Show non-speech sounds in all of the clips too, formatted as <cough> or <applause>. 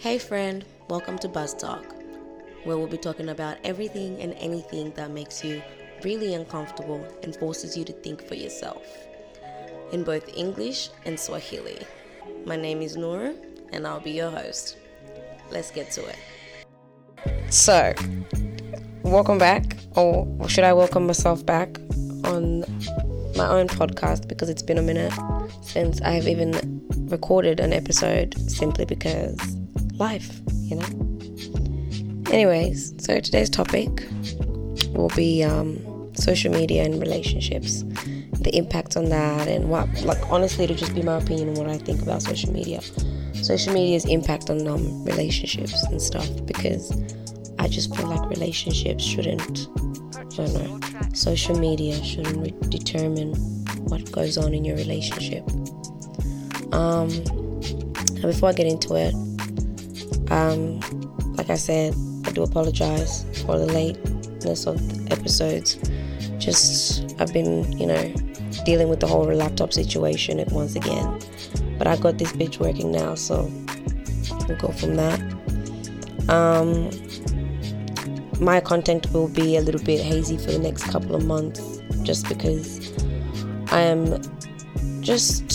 Hey, friend, welcome to Buzz Talk, where we'll be talking about everything and anything that makes you really uncomfortable and forces you to think for yourself in both English and Swahili. My name is Noor, and I'll be your host. Let's get to it. So, welcome back, or should I welcome myself back on my own podcast because it's been a minute since I've even recorded an episode simply because life, you know? Anyways, so today's topic will be um, social media and relationships, the impact on that, and what, like, honestly, it'll just be my opinion on what I think about social media. Social media's impact on um, relationships and stuff because I just feel like relationships shouldn't, I don't know, social media shouldn't re- determine what goes on in your relationship. Um, and before I get into it, um, like I said, I do apologize for the lateness of the episodes. Just I've been, you know, dealing with the whole laptop situation once again. But I got this bitch working now, so we'll go from that. Um, my content will be a little bit hazy for the next couple of months, just because I am just,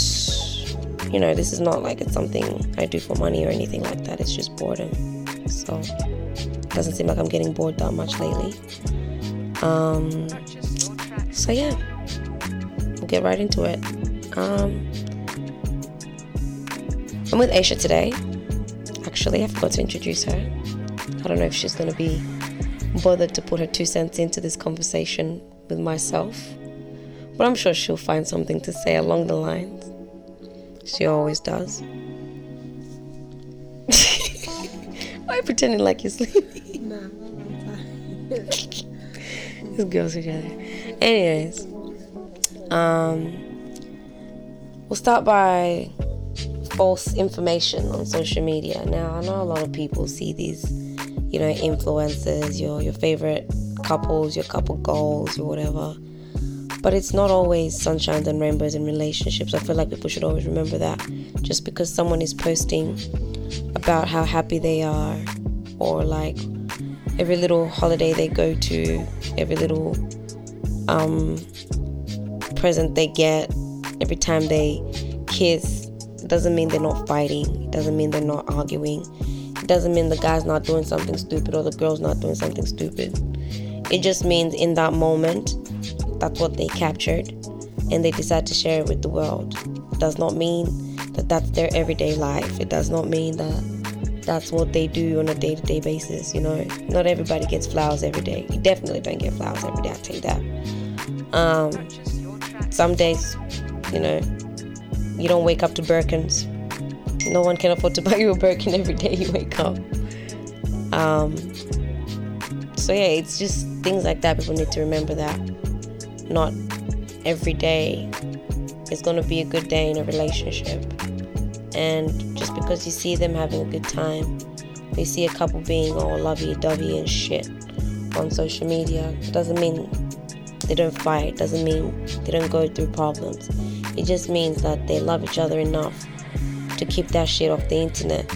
you know, this is not like it's something I do for money or anything like that. It's just boredom. So it doesn't seem like I'm getting bored that much lately. Um, so yeah, we'll get right into it. Um, I'm with Aisha today. Actually, I forgot to introduce her. I don't know if she's going to be bothered to put her two cents into this conversation with myself, but I'm sure she'll find something to say along the lines. She always does. <laughs> Why are you pretending like you're sleeping? <laughs> Nah, I'm fine. These girls together. Anyways, um, we'll start by false information on social media. Now, I know a lot of people see these, you know, influencers, your your favorite couples, your couple goals, or whatever. But it's not always sunshines and rainbows in relationships. I feel like people should always remember that. Just because someone is posting about how happy they are, or like every little holiday they go to, every little um, present they get, every time they kiss, it doesn't mean they're not fighting. It doesn't mean they're not arguing. It doesn't mean the guy's not doing something stupid or the girl's not doing something stupid. It just means in that moment, that's what they captured and they decide to share it with the world. It does not mean that that's their everyday life. It does not mean that that's what they do on a day to day basis. You know, not everybody gets flowers every day. You definitely don't get flowers every day, I'll tell you that. Um, some days, you know, you don't wake up to Birkins. No one can afford to <laughs> buy you a Birkin every day you wake up. Um, so yeah, it's just things like that. People need to remember that not every day is going to be a good day in a relationship. And just because you see them having a good time, you see a couple being all lovey-dovey and shit on social media, doesn't mean they don't fight. Doesn't mean they don't go through problems. It just means that they love each other enough to keep that shit off the internet,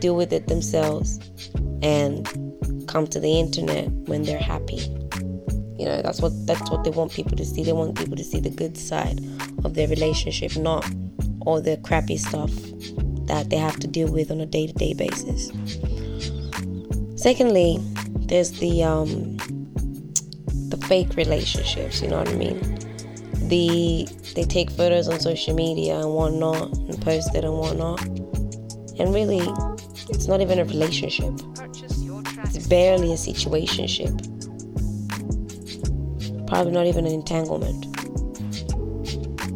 deal with it themselves, and come to the internet when they're happy. You know, that's what that's what they want people to see. They want people to see the good side of their relationship, not all the crappy stuff that they have to deal with on a day-to-day basis. Secondly, there's the um, the fake relationships. You know what I mean? The they take photos on social media and whatnot and post it and whatnot, and really, it's not even a relationship. It's barely a situationship probably not even an entanglement.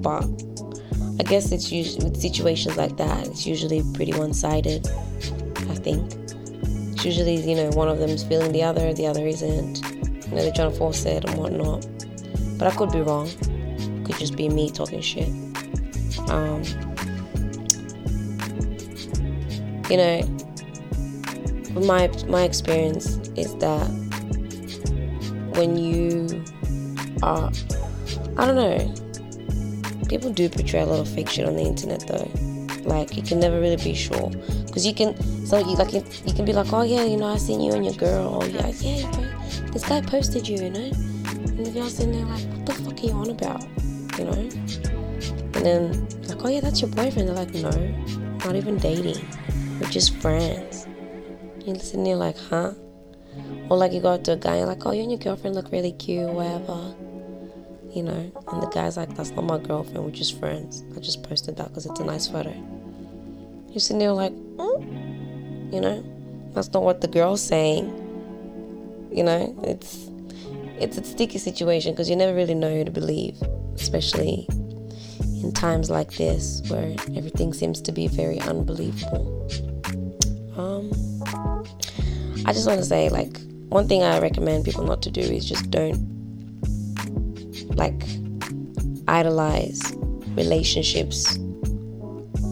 But I guess it's usually with situations like that, it's usually pretty one-sided. I think it's usually you know one of them is feeling the other, the other isn't. You know they're trying to force it and whatnot. But I could be wrong. It could just be me talking shit. Um, you know, my my experience is that when you are, I don't know, people do portray a lot of fake shit on the internet though. Like you can never really be sure, because you can. So you like you, you can be like, oh yeah, you know, I seen you and your girl. Or yeah, yeah, you po- this guy posted you, you know. And the girl's sitting there like, what the fuck are you on about, you know? And then like, oh yeah, that's your boyfriend. They're like, no, not even dating. We're just friends. You're sitting there like, huh? Or like you go up to a guy and like, oh, you and your girlfriend look really cute, whatever. You know, and the guy's like, that's not my girlfriend, we're just friends. I just posted that because it's a nice photo. You're sitting there like, mm? you know, that's not what the girl's saying. You know, it's it's a sticky situation because you never really know who to believe, especially in times like this where everything seems to be very unbelievable. Um, I just want to say, like, one thing I recommend people not to do is just don't like idolize relationships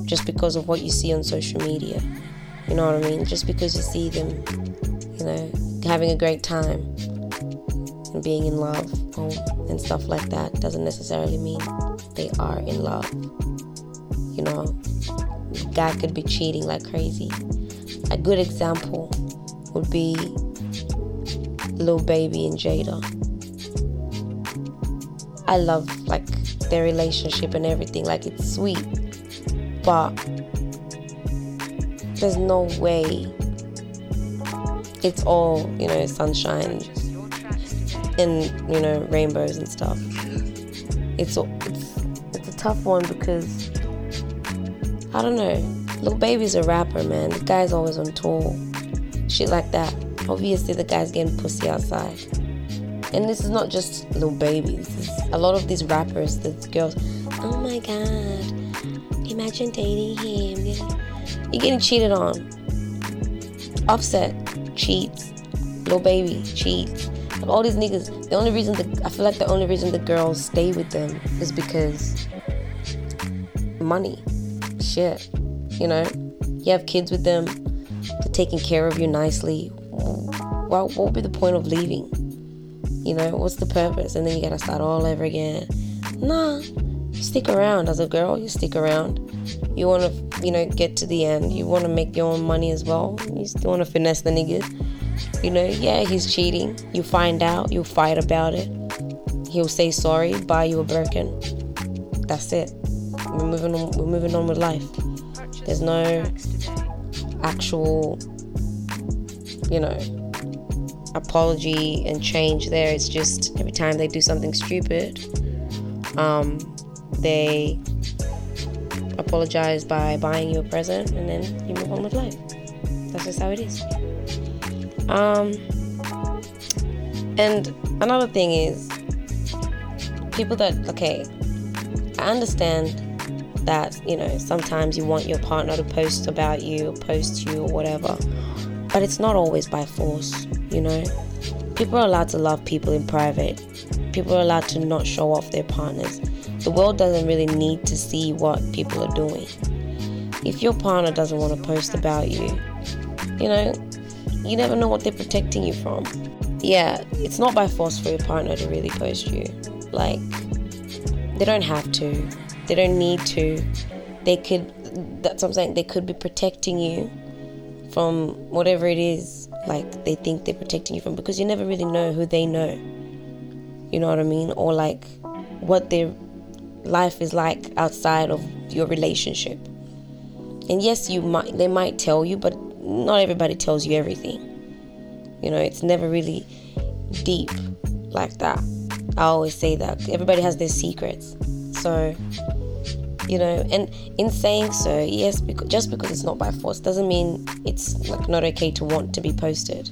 just because of what you see on social media. You know what I mean? Just because you see them, you know, having a great time and being in love and stuff like that doesn't necessarily mean they are in love. You know, guy could be cheating like crazy. A good example would be Lil Baby and Jayda. I love like their relationship and everything. Like it's sweet, but there's no way it's all you know sunshine and you know rainbows and stuff. It's it's it's a tough one because I don't know. Lil Baby's a rapper, man. The guy's always on tour, shit like that. Obviously, the guy's getting pussy outside. And this is not just little Baby. This is a lot of these rappers, the girls. Oh my god, imagine dating him. You're getting cheated on. Offset cheats. Lil Baby cheats. Like all these niggas. The only reason the, I feel like the only reason the girls stay with them is because money. Shit. You know, you have kids with them. They're taking care of you nicely. Well, what would be the point of leaving? You know, what's the purpose? And then you gotta start all over again. Nah, stick around as a girl. You stick around. You wanna, you know, get to the end. You wanna make your own money as well. You still wanna finesse the nigga. You know, yeah, he's cheating. You find out. You fight about it. He'll say sorry, buy you a Birkin. That's it. We're moving on. We're moving on with life. There's no actual, you know, apology and change there. It's just every time they do something stupid, um, they apologize by buying you a present and then you move on with life. That's just how it is. Um, and another thing is people that, okay, I understand that, you know, sometimes you want your partner to post about you, post you, or whatever, but it's not always by force you know? People are allowed to love people in private. People are allowed to not show off their partners. The world doesn't really need to see what people are doing. If your partner doesn't want to post about you, you know, you never know what they're protecting you from. Yeah, it's not by force for your partner to really post you. Like, they don't have to, they don't need to. They could, that's what I'm saying, they could be protecting you from whatever it is like they think they're protecting you from because you never really know who they know. You know what I mean? Or like what their life is like outside of your relationship. And yes, you might they might tell you, but not everybody tells you everything. You know, it's never really deep like that. I always say that everybody has their secrets. So, you know, and in saying so, yes, because, just because it's not by force doesn't mean it's like not okay to want to be posted.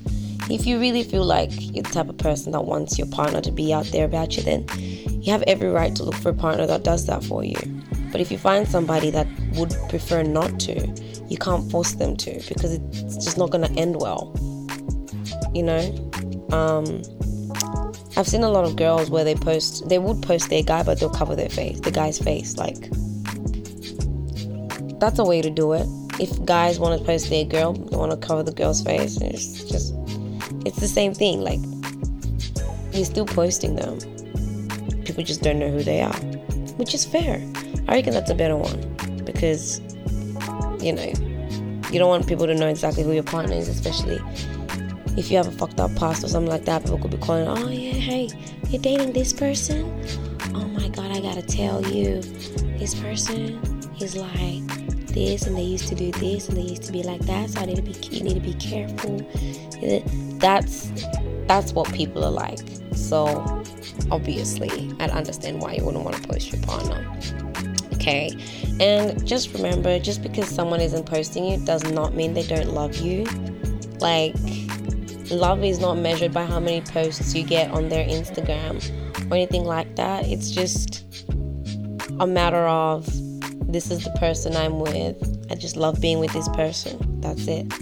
If you really feel like you're the type of person that wants your partner to be out there about you, then you have every right to look for a partner that does that for you. But if you find somebody that would prefer not to, you can't force them to because it's just not going to end well. You know? Um, I've seen a lot of girls where they post, they would post their guy, but they'll cover their face, the guy's face. Like, that's a way to do it. If guys want to post their girl, they want to cover the girl's face. It's just, it's the same thing. Like, you're still posting them. People just don't know who they are, which is fair. I reckon that's a better one because you know, you don't want people to know exactly who your partner is, especially if you have a fucked up past or something like that. People could be calling, oh yeah, hey, you're dating this person. Oh my god, I gotta tell you, this person is like this, and they used to do this, and they used to be like that. So I need to be, you need to be careful. That's that's what people are like. So obviously, I'd understand why you wouldn't want to post your partner. Okay, and just remember, just because someone isn't posting you does not mean they don't love you. Like, love is not measured by how many posts you get on their Instagram or anything like that. It's just a matter of this is the person I'm with. I just love being with this person. That's it.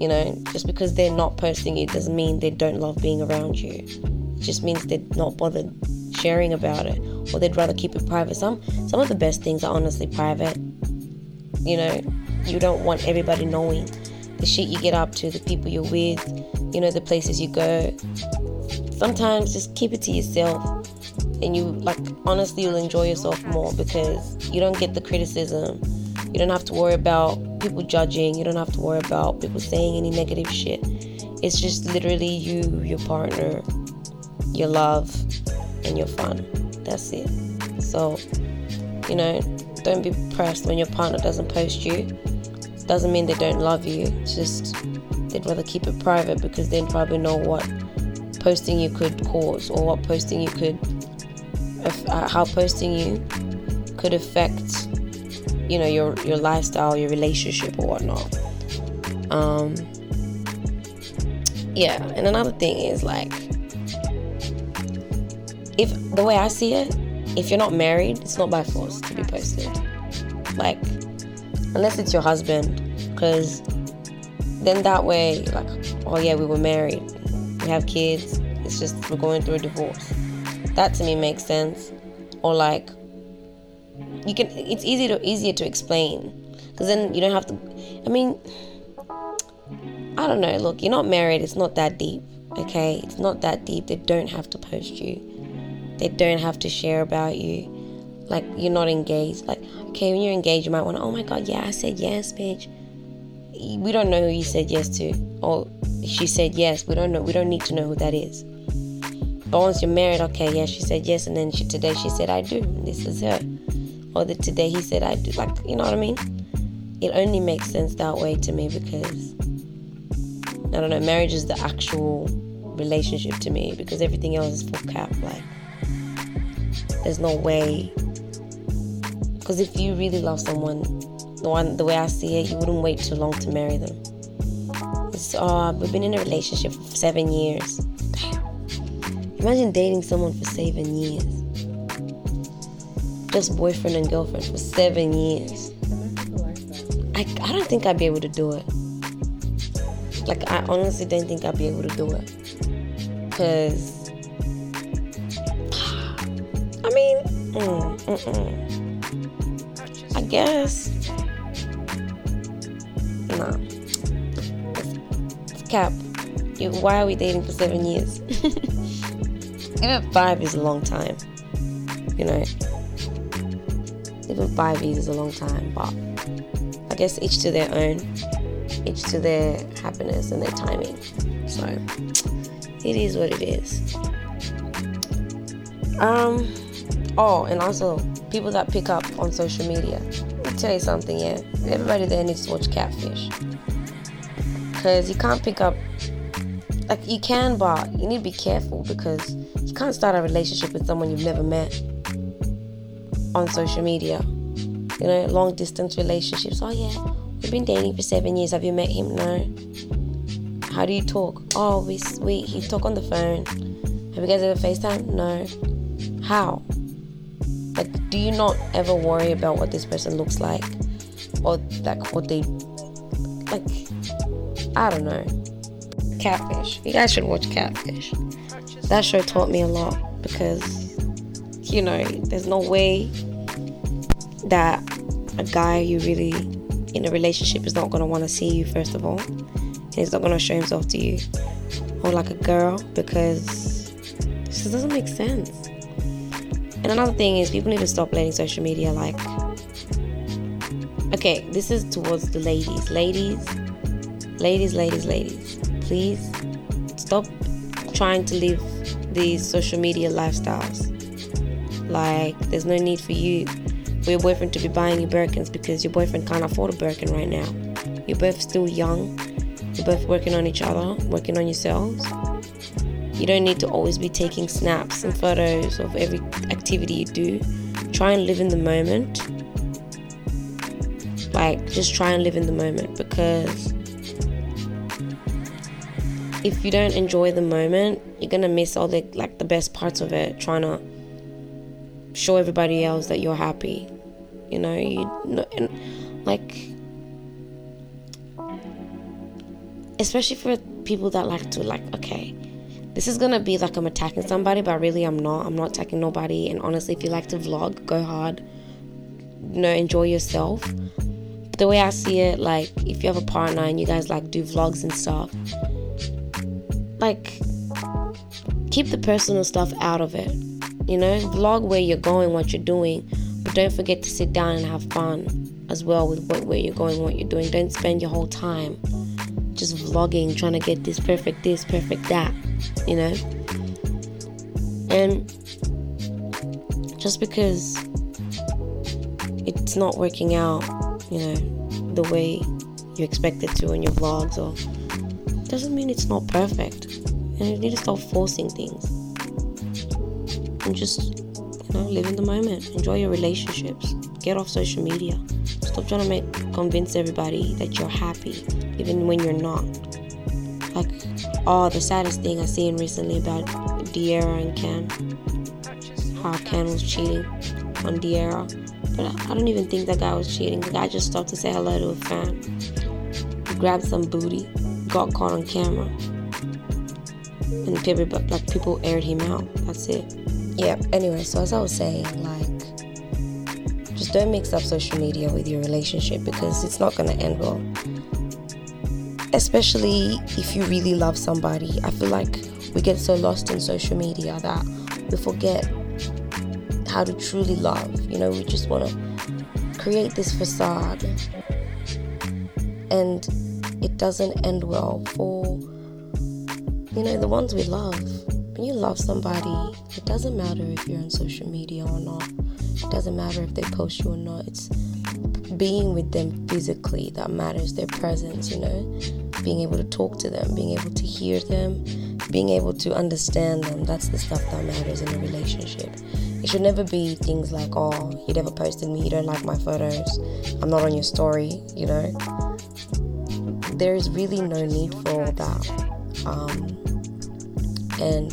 You know, just because they're not posting you doesn't mean they don't love being around you. It just means they're not bothered sharing about it or they'd rather keep it private. Some some of the best things are honestly private. You know, you don't want everybody knowing the shit you get up to, the people you're with, you know, the places you go. Sometimes just keep it to yourself and you like honestly you'll enjoy yourself more because you don't get the criticism. You don't have to worry about people judging. You don't have to worry about people saying any negative shit. It's just literally you, your partner, your love, and your fun. That's it. So, you know, don't be pressed when your partner doesn't post you. Doesn't mean they don't love you. It's just they'd rather keep it private because they probably know what posting you could cause or what posting you could, uh, how posting you could affect you know your your lifestyle your relationship or whatnot. Um yeah and another thing is like if the way i see it if you're not married it's not by force to be posted. Like unless it's your husband because then that way like oh yeah we were married we have kids it's just we're going through a divorce. That to me makes sense. Or like you can it's easy to easier to explain. Because then you don't have to i mean i don't know look you're not married it's not that deep okay? It's not that deep. They don't have to post you. They don't have to share about you. Like you're not engaged. Like okay when you're engaged you might want to oh my god yeah i said yes bitch we don't know who you said yes to or she said yes we don't know we don't need to know who that is but once you're married okay yeah she said yes and then she, today she said i do this is her or that today he said I do. Like, you know what I mean? It only makes sense that way to me because I don't know, marriage is the actual relationship to me because everything else is full cap. Like, there's no way. Because if you really love someone, the one the way I see it, you wouldn't wait too long to marry them. It's, uh, we've been in a relationship for seven years. Damn. Imagine dating someone for seven years just boyfriend and girlfriend for seven years. I, I don't think I'd be able to do it. Like, I honestly don't think I'd be able to do it. Because, <sighs> I mean, mm, I guess. Cap. You, why are we dating for seven years? <laughs> Even five is a long time. You know, even five years is a long time, but I guess each to their own, each to their happiness and their timing. So it is what it is. Um, oh, and also people that pick up on social media. Let me tell you something, yeah. Everybody there needs to watch Catfish. Because you can't pick up, like, you can, but you need to be careful because you can't start a relationship with someone you've never met on social media. You know, long distance relationships. Oh, yeah, we've been dating for seven years. Have you met him? No. How do you talk? Oh, we, we he talk on the phone. Have you guys ever FaceTime? No. How? Like, do you not ever worry about what this person looks like? Or, like, what they. Like, I don't know. Catfish. You guys should watch Catfish. That show taught me a lot because, you know, there's no way that a guy you really in a relationship is not going to want to see you first of all and he's not going to show himself to you or like a girl because this just doesn't make sense and another thing is people need to stop letting social media like okay, this is towards the ladies. Ladies, ladies, ladies, ladies, please stop trying to live these social media lifestyles. Like, there's no need for you, for your boyfriend to be buying you Birkins because your boyfriend can't afford a Birkin right now. You're both still young. You're both working on each other, working on yourselves. You don't need to always be taking snaps and photos of every activity you do. Try and live in the moment. Like, just try and live in the moment because if you don't enjoy the moment, you're gonna miss all the like the best parts of it. Trying to show everybody else that you're happy, you know. You and like, especially for people that like to like, okay, this is gonna be like I'm attacking somebody, but really I'm not. I'm not attacking nobody. And honestly, if you like to vlog, go hard. You know, enjoy yourself. But the way I see it, like if you have a partner and you guys like do vlogs and stuff like keep the personal stuff out of it. You know, vlog where you're going, what you're doing, but don't forget to sit down and have fun as well with what, where you're going, what you're doing. Don't spend your whole time just vlogging, trying to get this perfect, this perfect, that. You know, and just because it's not working out, you know, the way you expect it to in your vlogs or doesn't mean it's not perfect. And you need to stop forcing things. And just, you know, live in the moment. Enjoy your relationships. Get off social media. Stop trying to make convince everybody that you're happy, even when you're not. Like, oh, the saddest thing I seen recently about De'Ara and Ken. How Ken was cheating on De'Ara. But I don't even think that guy was cheating. The guy just stopped to say hello to a fan. He grabbed some booty got caught on camera. And people, like people aired him out. That's it. Yeah. Anyway, so as I was saying, like, just don't mix up social media with your relationship because it's not gonna end well. Especially if you really love somebody. I feel like we get so lost in social media that we forget how to truly love. You know, we just want to create this facade and it doesn't end well for you know the ones we love when you love somebody it doesn't matter if you're on social media or not. It doesn't matter if they post you or not. It's being with them physically that matters their presence you know. Being able to talk to them being able to hear them being able to understand them that's the stuff that matters in a relationship. It should never be things like oh you never posted me you don't like my photos i'm not on your story you know. There's really no need for that. Um, and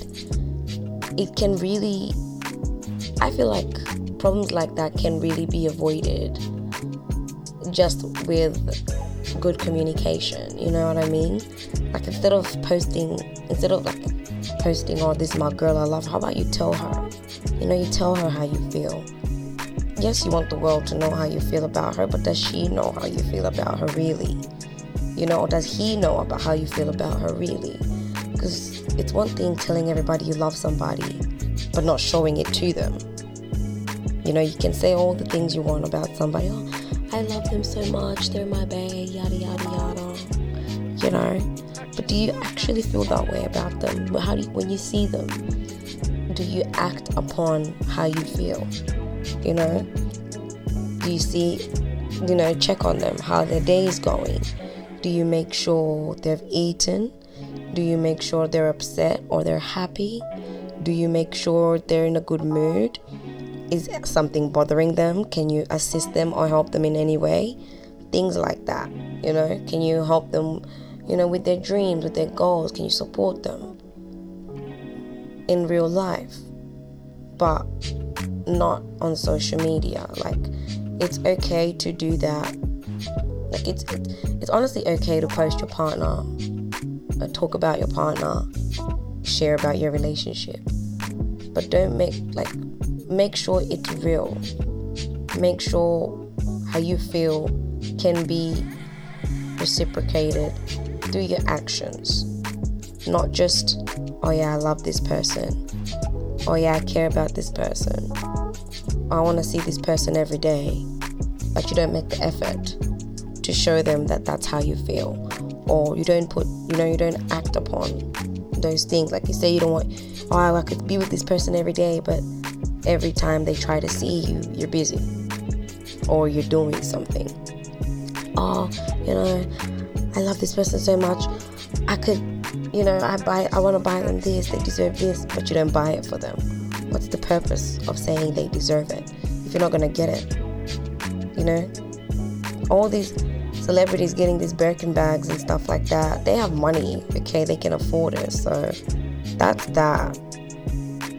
it can really, I feel like problems like that can really be avoided just with good communication. You know what I mean? Like instead of posting, instead of like posting, oh, this is my girl I love, how about you tell her? You know, you tell her how you feel. Yes, you want the world to know how you feel about her, but does she know how you feel about her really? You know, does he know about how you feel about her really? Because it's one thing telling everybody you love somebody, but not showing it to them. You know, you can say all the things you want about somebody. Oh, I love them so much. They're my bae. Yada yada yada. You know, but do you actually feel that way about them? How do you, when you see them? Do you act upon how you feel? You know, do you see? You know, check on them. How their day is going do you make sure they've eaten? Do you make sure they're upset or they're happy? Do you make sure they're in a good mood? Is something bothering them? Can you assist them or help them in any way? Things like that. You know, can you help them, you know, with their dreams, with their goals? Can you support them in real life? But not on social media. Like, it's okay to do that like it's it's honestly okay to post your partner, Uh, talk about your partner, share about your relationship, but don't make like make sure it's real. Make sure how you feel can be reciprocated through your actions, not just oh yeah I love this person, oh yeah I care about this person, I want to see this person every day. But you don't make the effort to show them that that's how you feel, or you don't put, you know, you don't act upon those things. Like you say, you don't want, oh, I could be with this person every day, but every time they try to see you, you're busy or you're doing something. Oh, you know, I love this person so much. I could, you know, I buy, I want to buy them this. They deserve this, but you don't buy it for them. What's the purpose of saying they deserve it if you're not gonna get it? You know, all these celebrities getting these Birkin bags and stuff like that, they have money, okay? They can afford it. So that's that.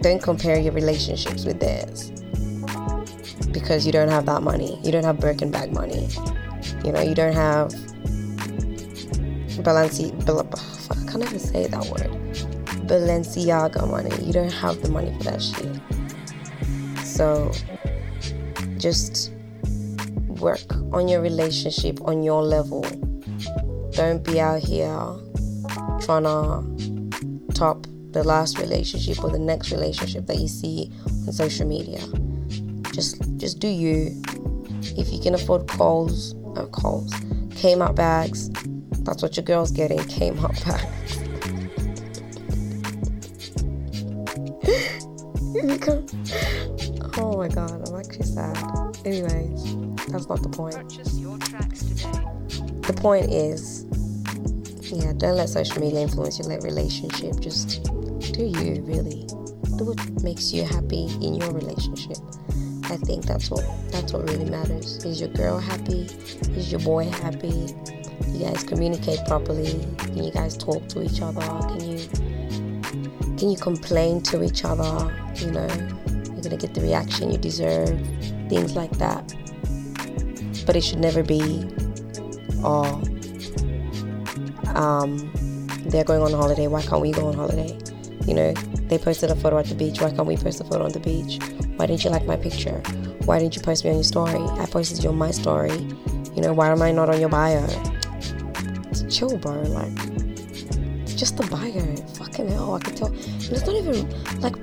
Don't compare your relationships with theirs because you don't have that money. You don't have Birkin bag money. You know, you don't have Balenci. <sighs> I can't even say that word. Balenciaga money. You don't have the money for that shit. So just work on your relationship on your level. Don't be out here trying to top the last relationship or the next relationship that you see on social media. Just just do you. If you can afford Coles, uh, Coles, Kmart bags, that's what your girl's getting, Kmart bags. <laughs> oh my god, I'm actually sad. Anyways. That's not the point. The point is, yeah, don't let social media influence your relationship. Just do you really do what makes you happy in your relationship. I think that's what that's what really matters. Is your girl happy? Is your boy happy? You guys communicate properly? Can you guys talk to each other? Can you can you complain to each other? You know, you're gonna get the reaction you deserve. Things like that but it should never be oh um, they're going on holiday. Why can't we go on holiday? You know they posted a photo at the beach. Why can't we post a photo on the beach? Why didn't you like my picture? Why didn't you post me on your story? I posted you on my story. You know why am i not on your bio? It's chill bro like just the bio fucking hell i can tell. And it's not even like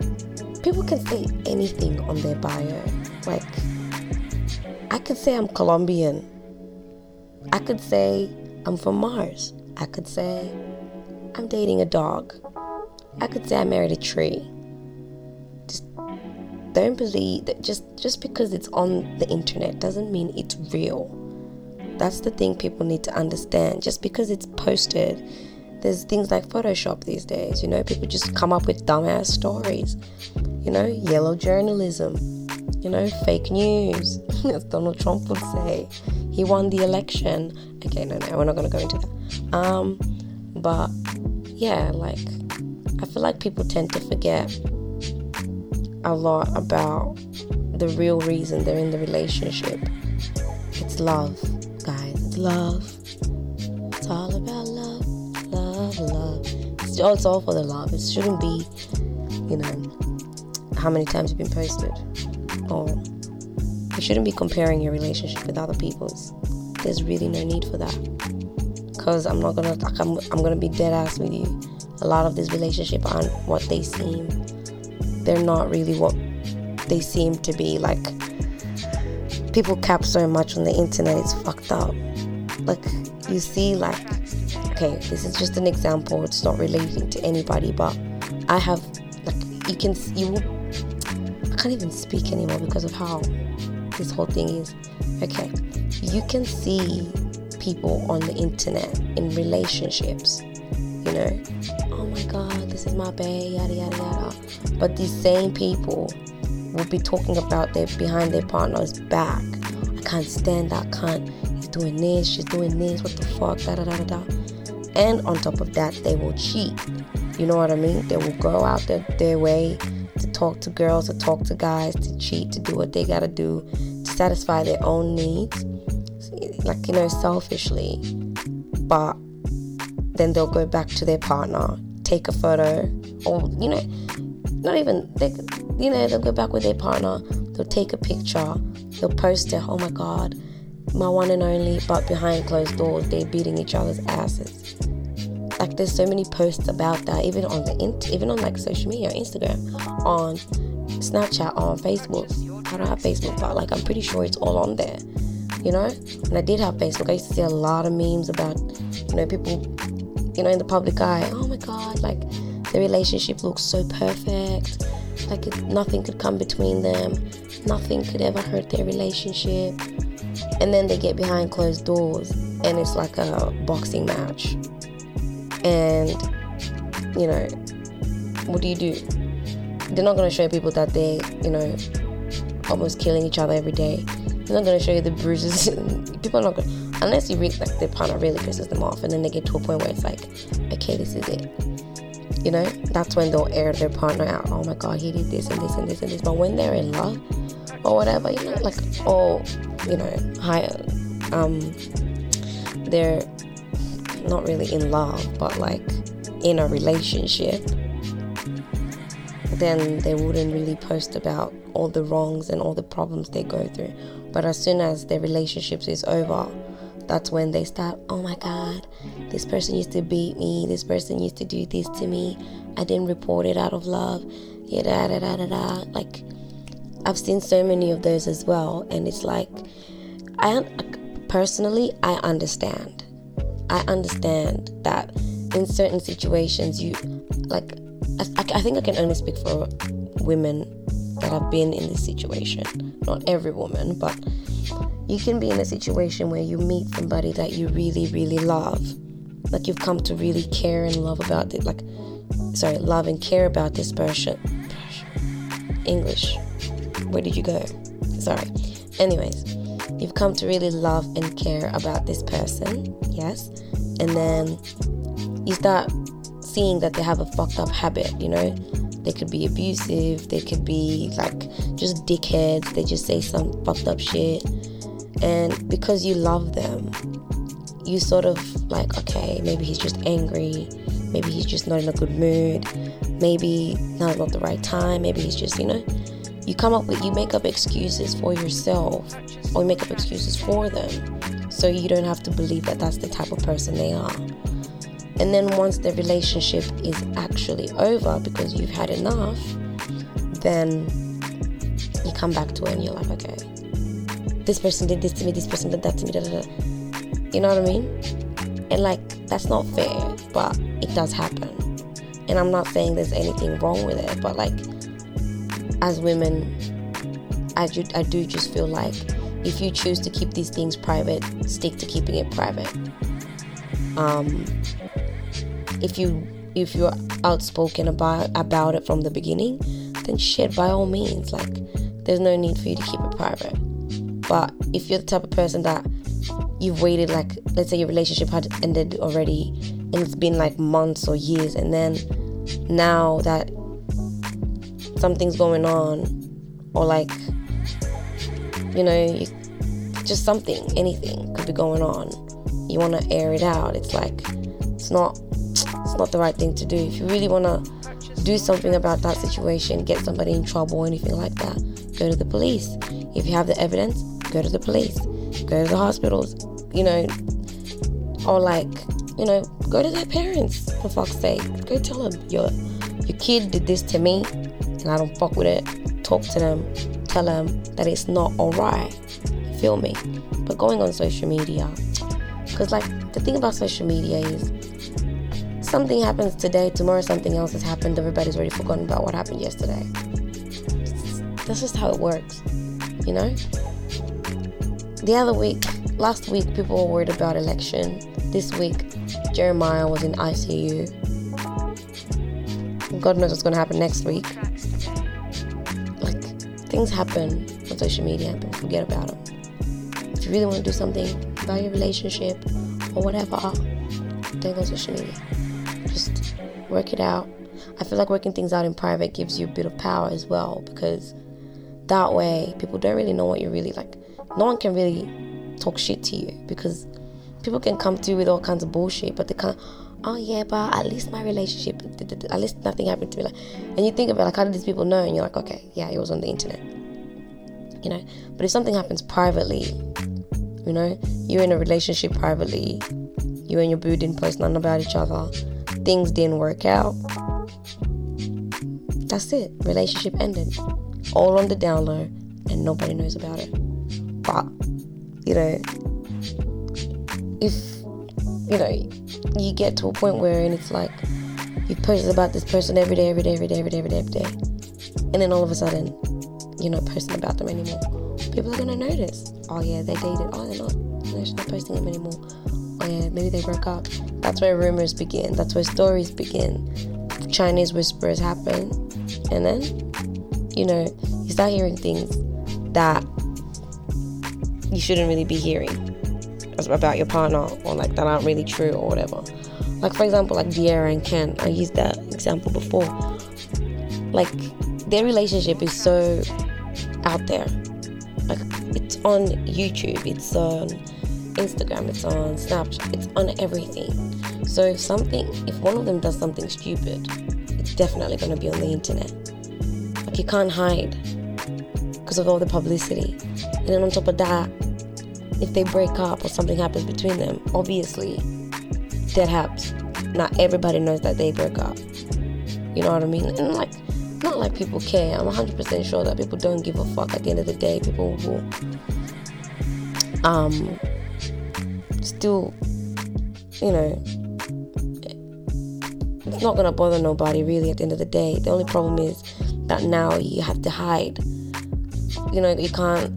people can say anything on their bio like I could say I'm Colombian. I could say I'm from Mars. I could say I'm dating a dog. I could say I married a tree. Just don't believe that just just because it's on the internet doesn't mean it's real. That's the thing people need to understand. Just because it's posted, there's things like Photoshop these days, you know, people just come up with dumbass stories. You know, yellow journalism you know, fake news, <laughs> as Donald Trump would say. He won the election. Okay, no, no, we're not going to go into that. Um, but yeah, like, I feel like people tend to forget a lot about the real reason they're in the relationship. It's love, guys. It's love. It's all about love, love, love. It's all, it's all for the love. It shouldn't be, you know, how many times you've been posted you shouldn't be comparing your relationship with other people's. There's really no need for that. Cause I'm not gonna like I'm I'm gonna be dead ass with you. A lot of these relationships aren't what they seem. They're not really what they seem to be. Like people cap so much on the internet, it's fucked up. Like you see like okay, this is just an example, it's not relating to anybody, but I have like you can you will can't even speak anymore because of how this whole thing is. Okay, you can see people on the internet in relationships, you know, oh my god, this is my bae, yada yada yada. But these same people will be talking about their behind their partner's back. I can't stand that cunt. He's doing this, she's doing this, what the fuck, da da da da da. And on top of that, they will cheat. You know what I mean? They will go out their, their way talk to girls, to talk to guys, to cheat, to do what they gotta do to satisfy their own needs, like, you know, selfishly. But then they'll go back to their partner, take a photo, or, you know, not even, they, you know, they'll go back with their partner, they'll take a picture, they'll post it, oh my god, my one and only, but behind closed doors, they're beating each other's asses like there's so many posts about that even on the int- even on like social media instagram on snapchat on facebook i don't have facebook but like i'm pretty sure it's all on there you know. And I did have Facebook. I used to see a lot of memes about, you know, people, you know, in the public eye. Oh my God, like the relationship looks so perfect. Like it, nothing could come between them. Nothing could ever hurt their relationship. And then they get behind closed doors, and it's like a boxing match. And you know, what do you do? They're not going to show people that they, you know, almost killing each other every day. They're not going to show you the bruises. <laughs> people are not going unless you really, like, their partner really pisses them off, and then they get to a point where it's like, okay, this is it. You know, that's when they'll air their partner out. Oh my God, he did this and this and this and this. But when they're in love or whatever, you know, like, oh, you know, higher, um, they're not really in love, but like in a relationship, then they wouldn't really post about all the wrongs and all the problems they go through. But as soon as their relationships is over, that's when they start, oh my God, this person used to beat me, this person used to do this to me, I didn't report it out of love, yeah, da da da da da. Like, I've seen so many of those as well, and it's like, I personally, I understand. I understand that in certain situations, you like, I, I think I can only speak for women that have been in this situation. Not every woman, but you can be in a situation where you meet somebody that you really, really love. Like you've come to really care and love about it. Like, sorry, love and care about this person. English. Where did you go? Sorry. Anyways, you've come to really love and care about this person. Yes. And then you start seeing that they have a fucked up habit, you know? They could be abusive, they could be like just dickheads, they just say some fucked up shit. And because you love them, you sort of like, okay, maybe he's just angry, maybe he's just not in a good mood, maybe now's not the right time, maybe he's just, you know, you come up with, you make up excuses for yourself or make up excuses for them so you don't have to believe that that's the type of person they are. And then once the relationship is actually over because you've had enough, then you come back to it and you're like, okay, this person did this to me, this person did that to me, da, da, da. you know what I mean? And like, that's not fair, but it does happen. And I'm not saying there's anything wrong with it, but like, as women, I do, I do just feel like if you choose to keep these things private, stick to keeping it private. Um, if you if you're outspoken about about it from the beginning, then shit by all means. Like there's no need for you to keep it private. But if you're the type of person that you've waited like let's say your relationship had ended already and it's been like months or years and then now that something's going on or like you know you, just something anything could be going on you want to air it out it's like it's not it's not the right thing to do. If you really want to do something about that situation, get somebody in trouble or anything like that, go to the police. If you have the evidence, go to the police. Go to the hospitals, you know, or like, you know, go to their parents for fuck's sake. Go tell them your your kid did this to me and I don't fuck with it. Talk to them, tell them that it's not alright. Feel me? But going on social media, because like the thing about social media is something happens today, tomorrow something else has happened, everybody's already forgotten about what happened yesterday. That's just how it works, you know? The other week, last week, people were worried about election. This week, Jeremiah was in ICU. God knows what's going to happen next week. Things happen on social media people forget about them. If you really want to do something about your relationship or whatever, don't go on social media just work it out. I feel like working things out in private gives you a bit of power as well because that way people don't really know what you're really like. No one can really talk shit to you because people can come to you with all kinds of bullshit, but they can't. Oh yeah, but at least my relationship, at least nothing happened to me. Like, and you think about like how did these people know? And you're like, okay, yeah, it was on the internet. You know, but if something happens privately, you know, you're in a relationship privately, you and your boo didn't post nothing about each other things didn't work out. That's it. Relationship ended. All on the down low, and nobody knows about it. But you know, if you know, you get to a point where and it's like you post about this person every day, every day, every day, every day, every day, every day, and then all of a sudden you're not posting about them anymore. People are gonna notice. Oh yeah, they dated. Oh, they're not. They're not posting them anymore. Oh yeah, maybe they broke up. That's where rumors begin. That's where stories begin. Chinese whispers happen, and then you know you start hearing things that you shouldn't really be hearing about your partner or like that aren't really true or whatever. Like for example, like De'Ara and Ken. I used that example before. Like their relationship is so out there. Like it's on YouTube, it's on Instagram, it's on Snapchat, it's on everything. So if something, if one of them does something stupid, it's definitely going to be on the internet. Like you can't hide because of all the publicity. And then on top of that, if they break up or something happens between them, obviously that happens. Not everybody knows that they broke up. You know what I mean? And like, not like people care. I'm 100% sure that people don't give a fuck at the end of the day. People will um still, you know, it's not gonna bother nobody really at the end of the day. The only problem is that now you have to hide. You know, you can't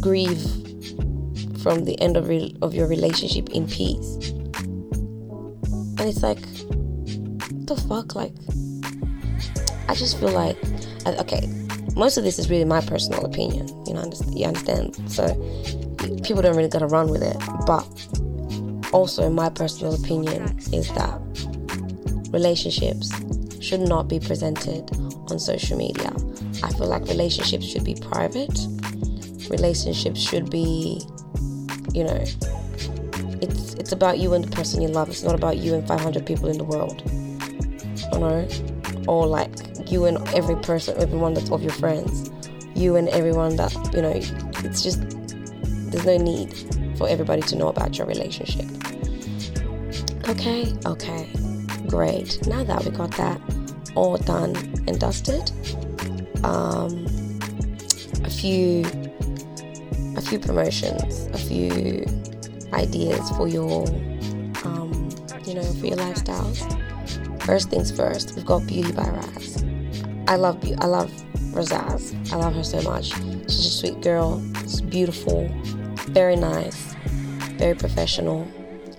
grieve from the end of, re- of your relationship in peace. And it's like, the fuck? Like, I just feel like, okay, most of this is really my personal opinion. You know, you understand? So people don't really gotta run with it. But also, my personal opinion is that relationships should not be presented on social media. I feel like relationships should be private. Relationships should be you know, it's it's about you and the person you love. It's not about you and 500 people in the world. You know, or like you and every person, everyone that's of your friends, you and everyone that you know. It's just there's no need for everybody to know about your relationship. Okay, okay, great. Now that we got that all done and dusted, um, a few few promotions, a few ideas for your, um, you know, for your lifestyles. First things first, we've got Beauty by Raz. I love, I love Razaz. I love her so much. She's a sweet girl. She's beautiful, very nice, very professional.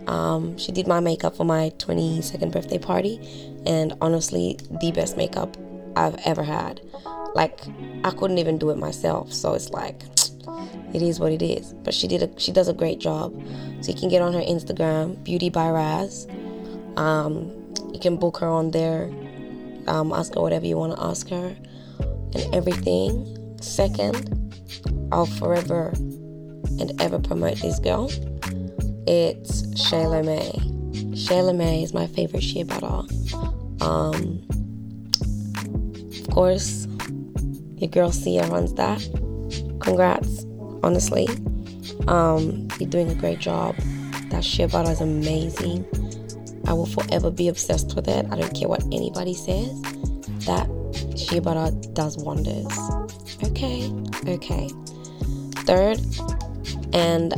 Um, she did my makeup for my 22nd birthday party, and honestly, the best makeup I've ever had. Like, I couldn't even do it myself, so it's like, it is what it is. But she did a she does a great job. So you can get on her Instagram, Beauty by Raz. Um, you can book her on there. Um, ask her whatever you want to ask her, and everything. Second, I'll forever and ever promote this girl. It's Shayla May. Shayla May is my favorite shea butter. Um, of course, your girl Sia runs that. Congrats honestly. Um, you're doing a great job. That shea butter is amazing. I will forever be obsessed with it. I don't care what anybody says. That shea butter does wonders. Okay, okay. Third, and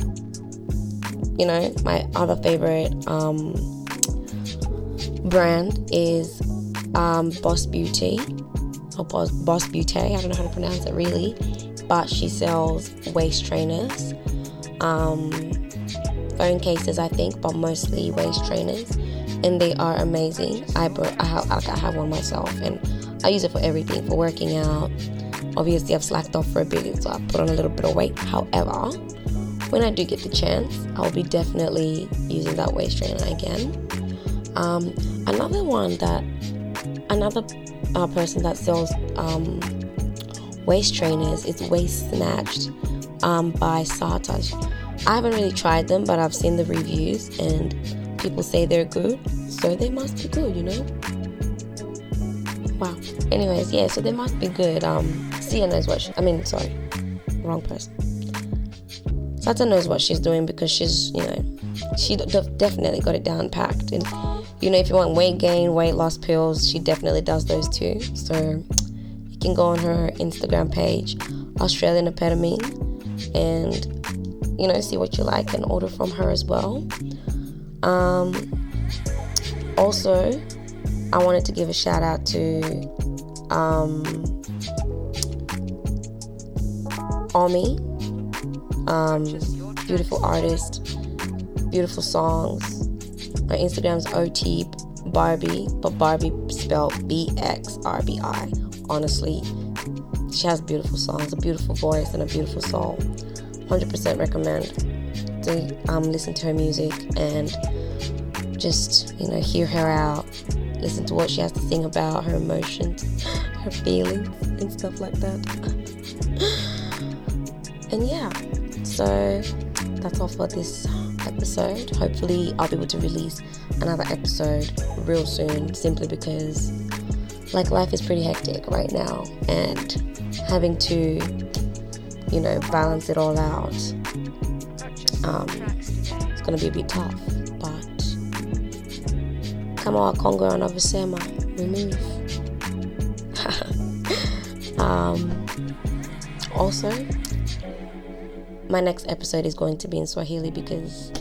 you know, my other favorite um, brand is um, Boss Beauty or Boss, Boss Beauty. I don't know how to pronounce it really but she sells waist trainers, um, phone cases, I think, but mostly waist trainers, and they are amazing. I I have I have one myself, and I use it for everything, for working out. Obviously, I've slacked off for a bit, so I put on a little bit of weight. However, when I do get the chance, I'll be definitely using that waist trainer again. Um, another one that another uh, person that sells um, waist trainers. It's Waist Snatched um, by Sartaj. I haven't really tried them, but I've seen the reviews and people say they're good, so they must be good, you know? Wow. Anyways, yeah, so they must be good. Um, Sia knows what she, I mean, sorry, wrong person. Sata knows what she's doing because she's, you know, she definitely got it down packed. And, you know, if you want weight gain, weight loss pills, she definitely does those too. So, can go on her Instagram page, Australian Epitome, and you know, see what you like and order from her as well. Um, also, I wanted to give a shout out to um, Omi, um, beautiful artist, beautiful songs. Her Instagram's OT Barbie, but Barbie spelled B X R B I. Honestly, she has beautiful songs, a beautiful voice, and a beautiful soul. 100% recommend to um, listen to her music and just you know hear her out listen to what she has to sing about her emotions <laughs> her feelings and stuff like that <laughs> and yeah so that's all for this episode hopefully i'll be able to release another episode real soon simply because like life is pretty hectic right now and having to you know balance it all out um, it's gonna be a bit tough but kama wakongo wanavyosema remove. <laughs> Um, also my next episode is going to be in swahili because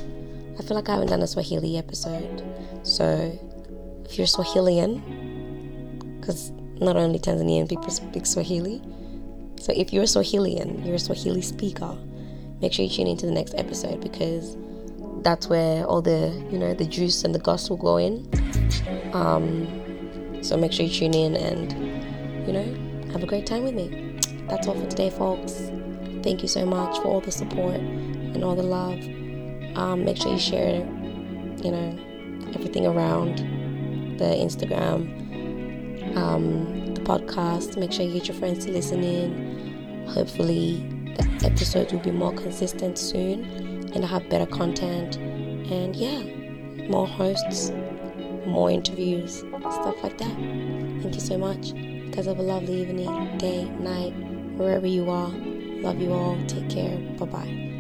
i feel like i haven't done a swahili episode. So if you're swahilian because not only tanzanian people speak swahili so if you're a swahilian you're a swahili speaker make sure you tune into the next episode because that's where all the you know the juice and the gospel go in. Um, so make sure you tune in and you know have a great time with me. That's all for today folks. Thank you so much for all the support and all the love. Um, make sure you share you know everything around the instagram um, the podcast make sure you get your friends to listen in hopefully the episodes will be more consistent soon and I have better content and yeah, more hosts, more interviews, stuff like that. Thank you so much. Guys have a lovely evening, day, night, wherever you are. Love you all. Take care. Bye bye.